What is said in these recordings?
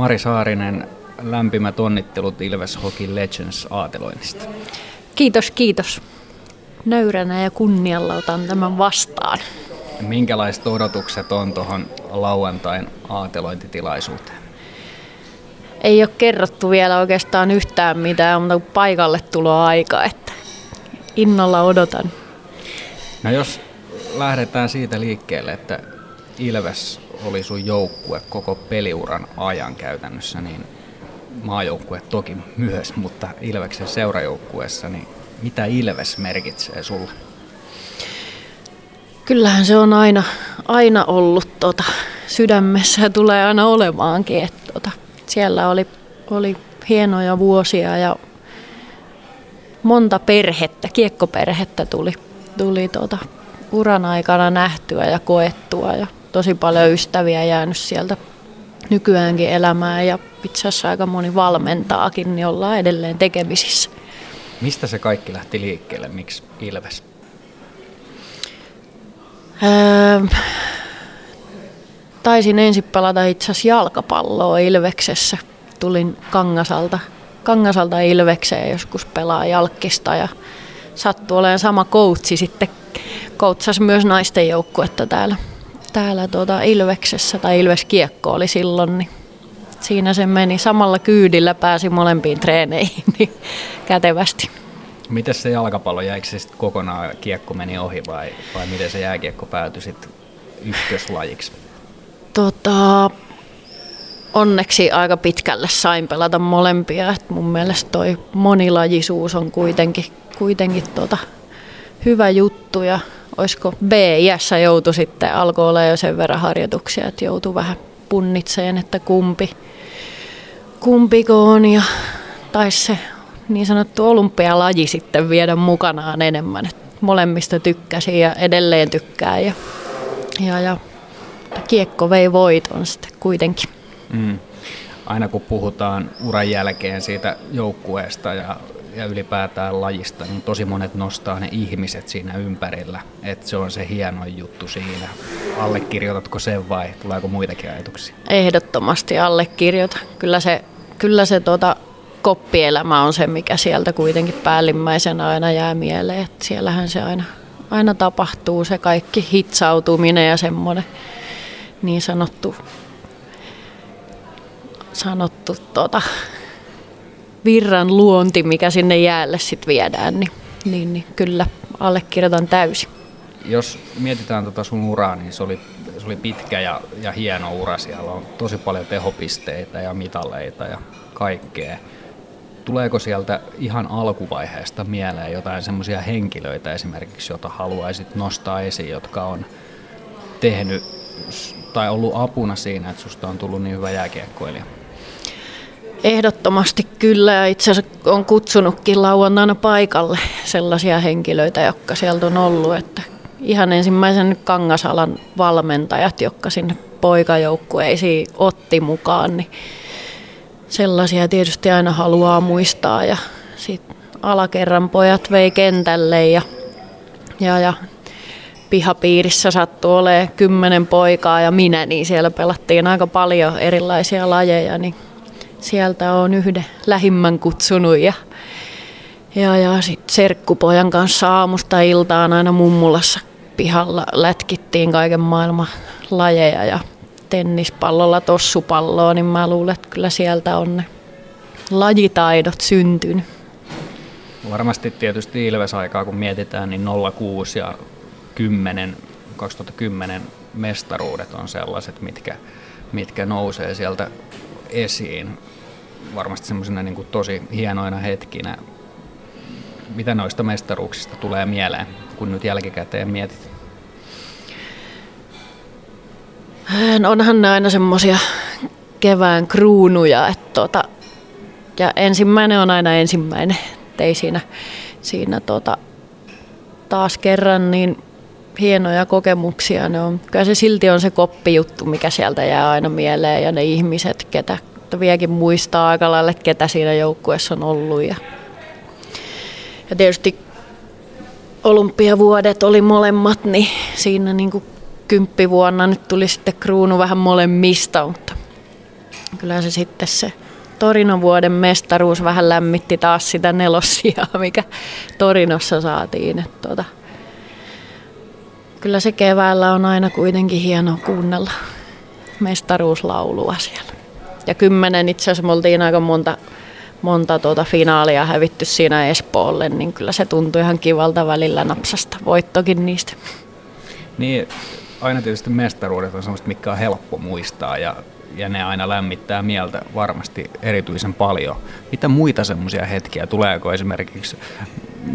Mari Saarinen, lämpimät onnittelut Ilves Hockey Legends aateloinnista. Kiitos, kiitos. Nöyränä ja kunnialla otan tämän vastaan. Minkälaiset odotukset on tuohon lauantain aatelointitilaisuuteen? Ei ole kerrottu vielä oikeastaan yhtään mitään, mutta paikalle tulo aika, että innolla odotan. No jos lähdetään siitä liikkeelle, että Ilves oli sun joukkue koko peliuran ajan käytännössä, niin maajoukkue toki myös, mutta Ilveksen seurajoukkueessa, niin mitä Ilves merkitsee sulle? Kyllähän se on aina, aina ollut tota, sydämessä ja tulee aina olemaankin. Että, tota, siellä oli, oli hienoja vuosia ja monta perhettä, kiekkoperhettä tuli, tuli tota, uran aikana nähtyä ja koettua ja tosi paljon ystäviä jäänyt sieltä nykyäänkin elämään ja itse asiassa aika moni valmentaakin, niin ollaan edelleen tekemisissä. Mistä se kaikki lähti liikkeelle? Miksi Ilves? Öö, taisin ensin pelata itse asiassa jalkapalloa Ilveksessä. Tulin Kangasalta, Kangasalta Ilvekseen joskus pelaa jalkista ja sattui olemaan sama koutsi sitten. Koutsasi myös naisten joukkuetta täällä, täällä tuota Ilveksessä, tai Ilves Kiekko oli silloin, niin siinä se meni. Samalla kyydillä pääsi molempiin treeneihin niin kätevästi. Miten se jalkapallo, jäikö se sitten kokonaan kiekko meni ohi vai, vai miten se jääkiekko päätyi sitten ykköslajiksi? Tota, onneksi aika pitkälle sain pelata molempia. Et mun mielestä toi monilajisuus on kuitenkin, kuitenkin tota, hyvä juttu ja olisiko B-iässä joutu sitten, alkoi olla jo sen verran harjoituksia, että joutui vähän punnitseen, että kumpi, kumpiko on ja taisi se niin sanottu olympialaji sitten viedä mukanaan enemmän. Et molemmista tykkäsin ja edelleen tykkää ja, ja, ja kiekko vei voiton sitten kuitenkin. Mm. Aina kun puhutaan uran jälkeen siitä joukkueesta ja, ja ylipäätään lajista, niin tosi monet nostaa ne ihmiset siinä ympärillä, että se on se hieno juttu siinä. Allekirjoitatko sen vai tuleeko muitakin ajatuksia? Ehdottomasti allekirjoita. Kyllä se, kyllä se tota, koppielämä on se, mikä sieltä kuitenkin päällimmäisenä aina jää mieleen. Että siellähän se aina, aina tapahtuu, se kaikki hitsautuminen ja semmoinen niin sanottu, sanottu tota, virran luonti, mikä sinne jäälle sitten viedään, niin, niin, niin kyllä allekirjoitan täysin. Jos mietitään tota sun uraa, niin se oli, se oli pitkä ja, ja hieno ura. Siellä on tosi paljon tehopisteitä ja mitaleita ja kaikkea tuleeko sieltä ihan alkuvaiheesta mieleen jotain semmoisia henkilöitä esimerkiksi, joita haluaisit nostaa esiin, jotka on tehnyt tai ollut apuna siinä, että susta on tullut niin hyvä jääkiekkoilija? Ehdottomasti kyllä ja itse asiassa on kutsunutkin lauantaina paikalle sellaisia henkilöitä, jotka sieltä on ollut. Että ihan ensimmäisen Kangasalan valmentajat, jotka sinne poikajoukkueisiin otti mukaan, niin sellaisia tietysti aina haluaa muistaa ja sitten alakerran pojat vei kentälle ja, ja, ja pihapiirissä sattui olemaan kymmenen poikaa ja minä, niin siellä pelattiin aika paljon erilaisia lajeja, niin sieltä on yhden lähimmän kutsunut ja, ja, ja sitten serkkupojan kanssa aamusta iltaan aina mummulassa pihalla lätkittiin kaiken maailman lajeja ja tennispallolla tossupalloa, niin mä luulen, että kyllä sieltä on ne lajitaidot syntynyt. Varmasti tietysti Ilves-aikaa, kun mietitään, niin 06 ja 10, 2010 mestaruudet on sellaiset, mitkä, mitkä nousee sieltä esiin. Varmasti semmoisena niin tosi hienoina hetkinä. Mitä noista mestaruuksista tulee mieleen, kun nyt jälkikäteen mietit? onhan ne aina semmoisia kevään kruunuja, että tota, ja ensimmäinen on aina ensimmäinen, ei siinä, siinä tota, taas kerran niin hienoja kokemuksia ne on. Kyllä se silti on se koppijuttu, mikä sieltä jää aina mieleen ja ne ihmiset, ketä vieläkin muistaa aika lailla, ketä siinä joukkueessa on ollut. Ja, ja tietysti olympiavuodet oli molemmat, niin siinä niin kuin kymppivuonna nyt tuli sitten kruunu vähän molemmista, mutta kyllä se sitten se Torinon vuoden mestaruus vähän lämmitti taas sitä nelossia, mikä Torinossa saatiin. Että tuota, kyllä se keväällä on aina kuitenkin hienoa kuunnella mestaruuslaulua siellä. Ja kymmenen itse asiassa me oltiin aika monta, monta tuota finaalia hävitty siinä Espoolle, niin kyllä se tuntui ihan kivalta välillä napsasta voittokin niistä. Niin, aina tietysti mestaruudet on sellaista, mikä on helppo muistaa ja, ja ne aina lämmittää mieltä varmasti erityisen paljon. Mitä muita semmoisia hetkiä, tuleeko esimerkiksi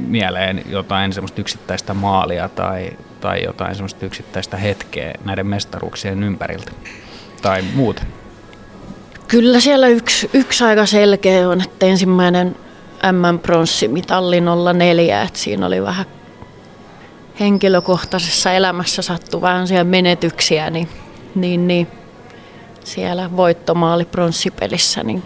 mieleen jotain semmoista yksittäistä maalia tai, tai jotain semmoista yksittäistä hetkeä näiden mestaruuksien ympäriltä tai muuta? Kyllä siellä yksi, yksi aika selkeä on, että ensimmäinen M-pronssimitalli 04, että siinä oli vähän henkilökohtaisessa elämässä sattu vähän siellä menetyksiä, niin, niin, niin siellä voittomaali pronssipelissä niin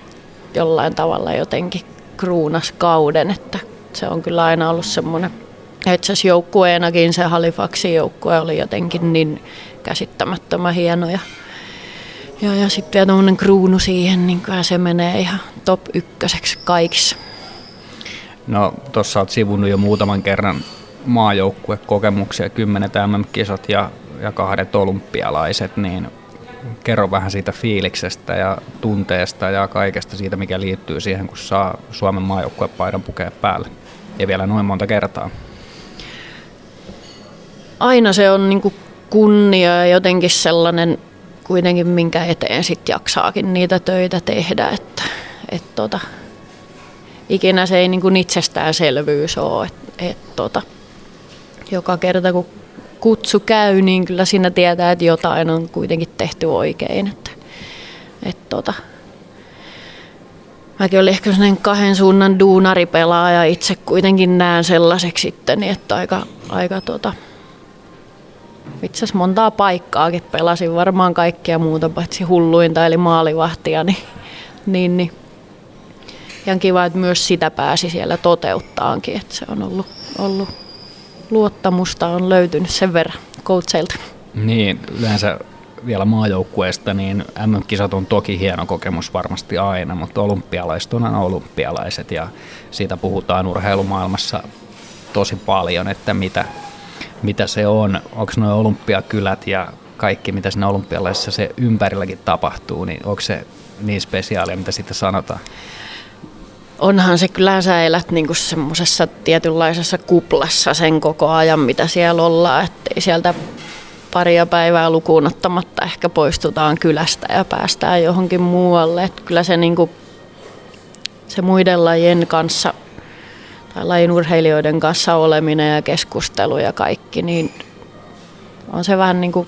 jollain tavalla jotenkin kruunas kauden, että se on kyllä aina ollut semmoinen, itse asiassa joukkueenakin se Halifaxin joukkue oli jotenkin niin käsittämättömän hieno ja, ja, ja sitten vielä tämmöinen kruunu siihen, niin kyllä se menee ihan top ykköseksi kaikissa. No tuossa olet sivunut jo muutaman kerran maajoukkuekokemuksia, kymmenet MM-kisat ja, ja kahdet olympialaiset, niin kerro vähän siitä fiiliksestä ja tunteesta ja kaikesta siitä, mikä liittyy siihen, kun saa Suomen maajoukkuepaidan pukea päälle. Ja vielä noin monta kertaa. Aina se on niin kunnia ja jotenkin sellainen kuitenkin, minkä eteen sit jaksaakin niitä töitä tehdä. Että, et tota, ikinä se ei niin itsestäänselvyys ole. Et, et tota, joka kerta kun kutsu käy, niin kyllä siinä tietää, että jotain on kuitenkin tehty oikein. Että, et tota. Mäkin olin ehkä sellainen kahden suunnan duunaripelaaja itse kuitenkin näen sellaiseksi sitten, että aika, aika tota, itse asiassa montaa paikkaakin pelasin varmaan kaikkea muuta paitsi hulluinta eli maalivahtia, niin, niin, niin ihan kiva, että myös sitä pääsi siellä toteuttaankin, että se on ollut, ollut luottamusta on löytynyt sen verran coacheilta. Niin, yleensä vielä maajoukkueesta, niin MM-kisat on toki hieno kokemus varmasti aina, mutta olympialaiset on aina olympialaiset ja siitä puhutaan urheilumaailmassa tosi paljon, että mitä, mitä se on, onko nuo olympiakylät ja kaikki, mitä siinä olympialaisissa se ympärilläkin tapahtuu, niin onko se niin spesiaalia, mitä siitä sanotaan? onhan se kyllä sä elät niinku semmoisessa tietynlaisessa kuplassa sen koko ajan, mitä siellä ollaan, ettei sieltä paria päivää lukuun ottamatta ehkä poistutaan kylästä ja päästään johonkin muualle. Et kyllä se, niinku, se muiden lajien kanssa tai lajin urheilijoiden kanssa oleminen ja keskustelu ja kaikki, niin on se vähän niin kuin,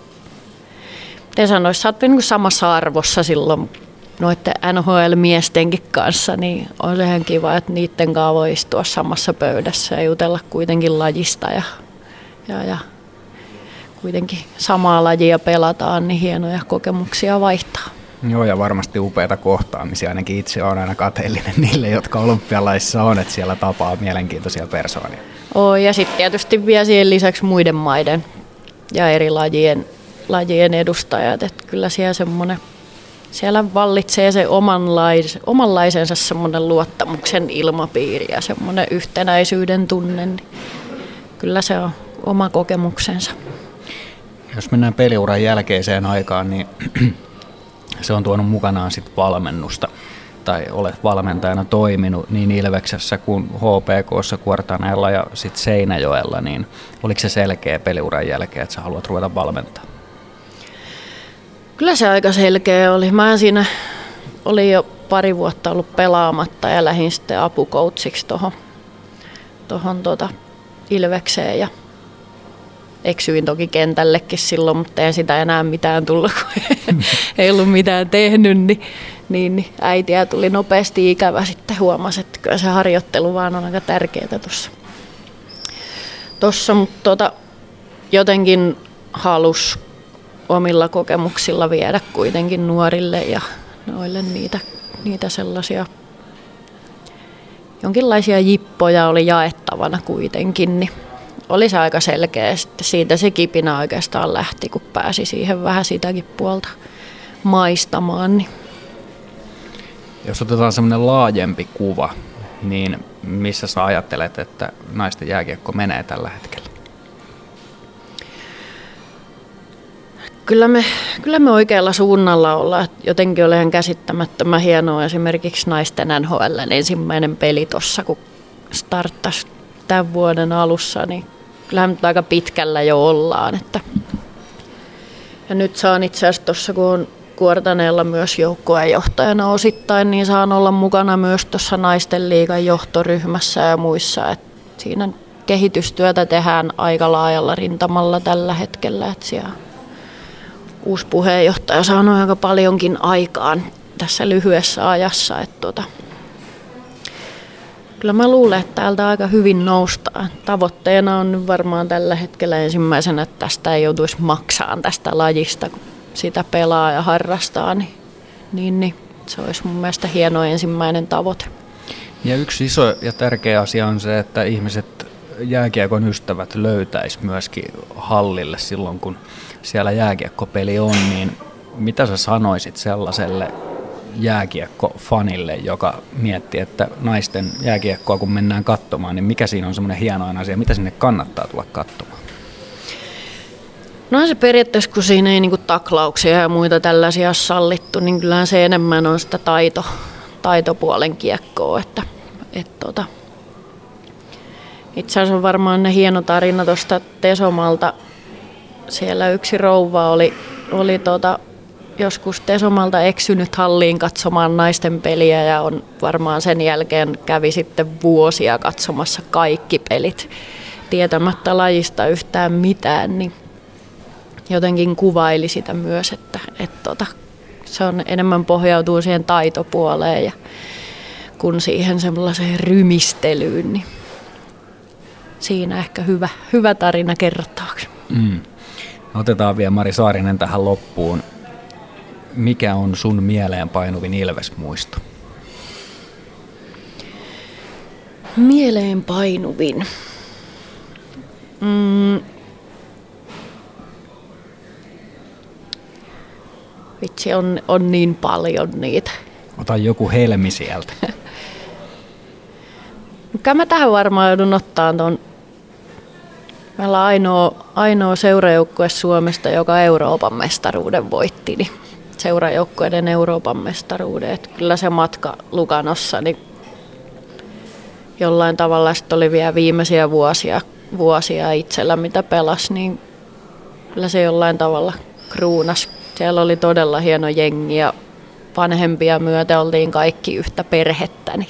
miten sanoisi, sä niin samassa arvossa silloin noiden NHL-miestenkin kanssa, niin on se ihan kiva, että niiden kanssa voi istua samassa pöydässä ja jutella kuitenkin lajista ja, ja, ja kuitenkin samaa lajia pelataan, niin hienoja kokemuksia vaihtaa. Joo, ja varmasti upeita kohtaamisia. Ainakin itse olen aina kateellinen niille, jotka olympialaissa on, että siellä tapaa mielenkiintoisia persoonia. Oo, ja sitten tietysti vielä siihen lisäksi muiden maiden ja eri lajien, lajien edustajat. Että kyllä siellä semmoinen siellä vallitsee se omanlais, omanlaisensa semmoinen luottamuksen ilmapiiri ja semmoinen yhtenäisyyden tunne. Niin kyllä se on oma kokemuksensa. Jos mennään peliuran jälkeiseen aikaan, niin se on tuonut mukanaan sit valmennusta tai olet valmentajana toiminut niin Ilveksessä kuin HPKssa, Kuortaneella ja sitten Seinäjoella, niin oliko se selkeä peliuran jälkeen, että sä haluat ruveta valmentaa? Kyllä se aika selkeä oli. Mä siinä oli jo pari vuotta ollut pelaamatta ja lähdin sitten apukoutsiksi tuohon tohon tota Ilvekseen ja eksyin toki kentällekin silloin, mutta ei sitä enää mitään tullut, kun ei ollut mitään tehnyt, niin, niin, niin äitiä tuli nopeasti ikävä sitten huomasi, että kyllä se harjoittelu vaan on aika tärkeää tuossa. Tossa, mutta tota, jotenkin halus omilla kokemuksilla viedä kuitenkin nuorille ja noille niitä, niitä sellaisia jonkinlaisia jippoja oli jaettavana kuitenkin, niin oli se aika selkeä. Sitten siitä se kipinä oikeastaan lähti, kun pääsi siihen vähän sitäkin puolta maistamaan. Niin Jos otetaan semmoinen laajempi kuva, niin missä sä ajattelet, että naisten jääkiekko menee tällä hetkellä? Kyllä me, kyllä me oikealla suunnalla ollaan. Jotenkin oli ihan käsittämättömän hienoa esimerkiksi naisten NHL ensimmäinen peli tuossa, kun starttasi tämän vuoden alussa, niin kyllähän nyt aika pitkällä jo ollaan. Että ja nyt saan itse asiassa tuossa, kun on Kuortaneella myös joukkueenjohtajana osittain, niin saan olla mukana myös tuossa naisten liigan johtoryhmässä ja muissa. Et siinä kehitystyötä tehdään aika laajalla rintamalla tällä hetkellä. Et siellä uusi puheenjohtaja saanut aika paljonkin aikaan tässä lyhyessä ajassa. Et tota, kyllä mä luulen, että täältä aika hyvin noustaan. Tavoitteena on nyt varmaan tällä hetkellä ensimmäisenä, että tästä ei joutuisi maksaan tästä lajista, kun sitä pelaa ja harrastaa, niin, niin, niin se olisi mun mielestä hieno ensimmäinen tavoite. Ja yksi iso ja tärkeä asia on se, että ihmiset, jääkiekon ystävät löytäisi myöskin hallille silloin, kun siellä jääkiekkopeli on, niin mitä sä sanoisit sellaiselle jääkiekko-fanille, joka miettii, että naisten jääkiekkoa kun mennään katsomaan, niin mikä siinä on semmoinen hieno asia, mitä sinne kannattaa tulla katsomaan? No se periaatteessa, kun siinä ei niinku taklauksia ja muita tällaisia sallittu, niin kyllähän se enemmän on sitä taito, taitopuolen kiekkoa. Että, et tota. Itse asiassa on varmaan ne hieno tarina tuosta Tesomalta. Siellä yksi rouva oli, oli tota, joskus Tesomalta eksynyt halliin katsomaan naisten peliä ja on varmaan sen jälkeen kävi sitten vuosia katsomassa kaikki pelit tietämättä lajista yhtään mitään, niin jotenkin kuvaili sitä myös, että, että tota, se on enemmän pohjautuu siihen taitopuoleen ja kun siihen semmoiseen rymistelyyn, niin siinä ehkä hyvä, hyvä tarina kertaaksi. Mm. Otetaan vielä Mari Saarinen tähän loppuun. Mikä on sun mieleen painuvin Ilves-muisto? Mieleen painuvin. Mm, Vitsi, on, on niin paljon niitä. Ota joku helmi sieltä. Kyllä mä tähän varmaan joudun ottaa tuon Meillä on ainoa, ainoa seurajoukkue Suomesta, joka Euroopan mestaruuden voitti, niin seurajoukkueiden Euroopan mestaruuden. Että kyllä se matka Lukanossa, niin jollain tavalla sitten oli vielä viimeisiä vuosia, vuosia itsellä, mitä pelas, niin kyllä se jollain tavalla kruunas siellä oli todella hieno jengi ja vanhempia myötä oltiin kaikki yhtä perhettä, niin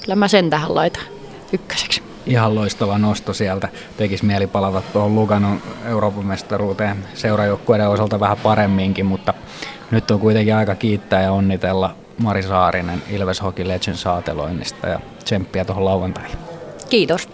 kyllä mä sen tähän laitan ykköseksi. Ihan loistava nosto sieltä. Tekisi mieli palata tuohon Luganon Euroopan mestaruuteen seurajoukkueiden osalta vähän paremminkin, mutta nyt on kuitenkin aika kiittää ja onnitella Mari Saarinen Ilves Hockey Legends saateloinnista ja tsemppiä tuohon lauantaihin. Kiitos.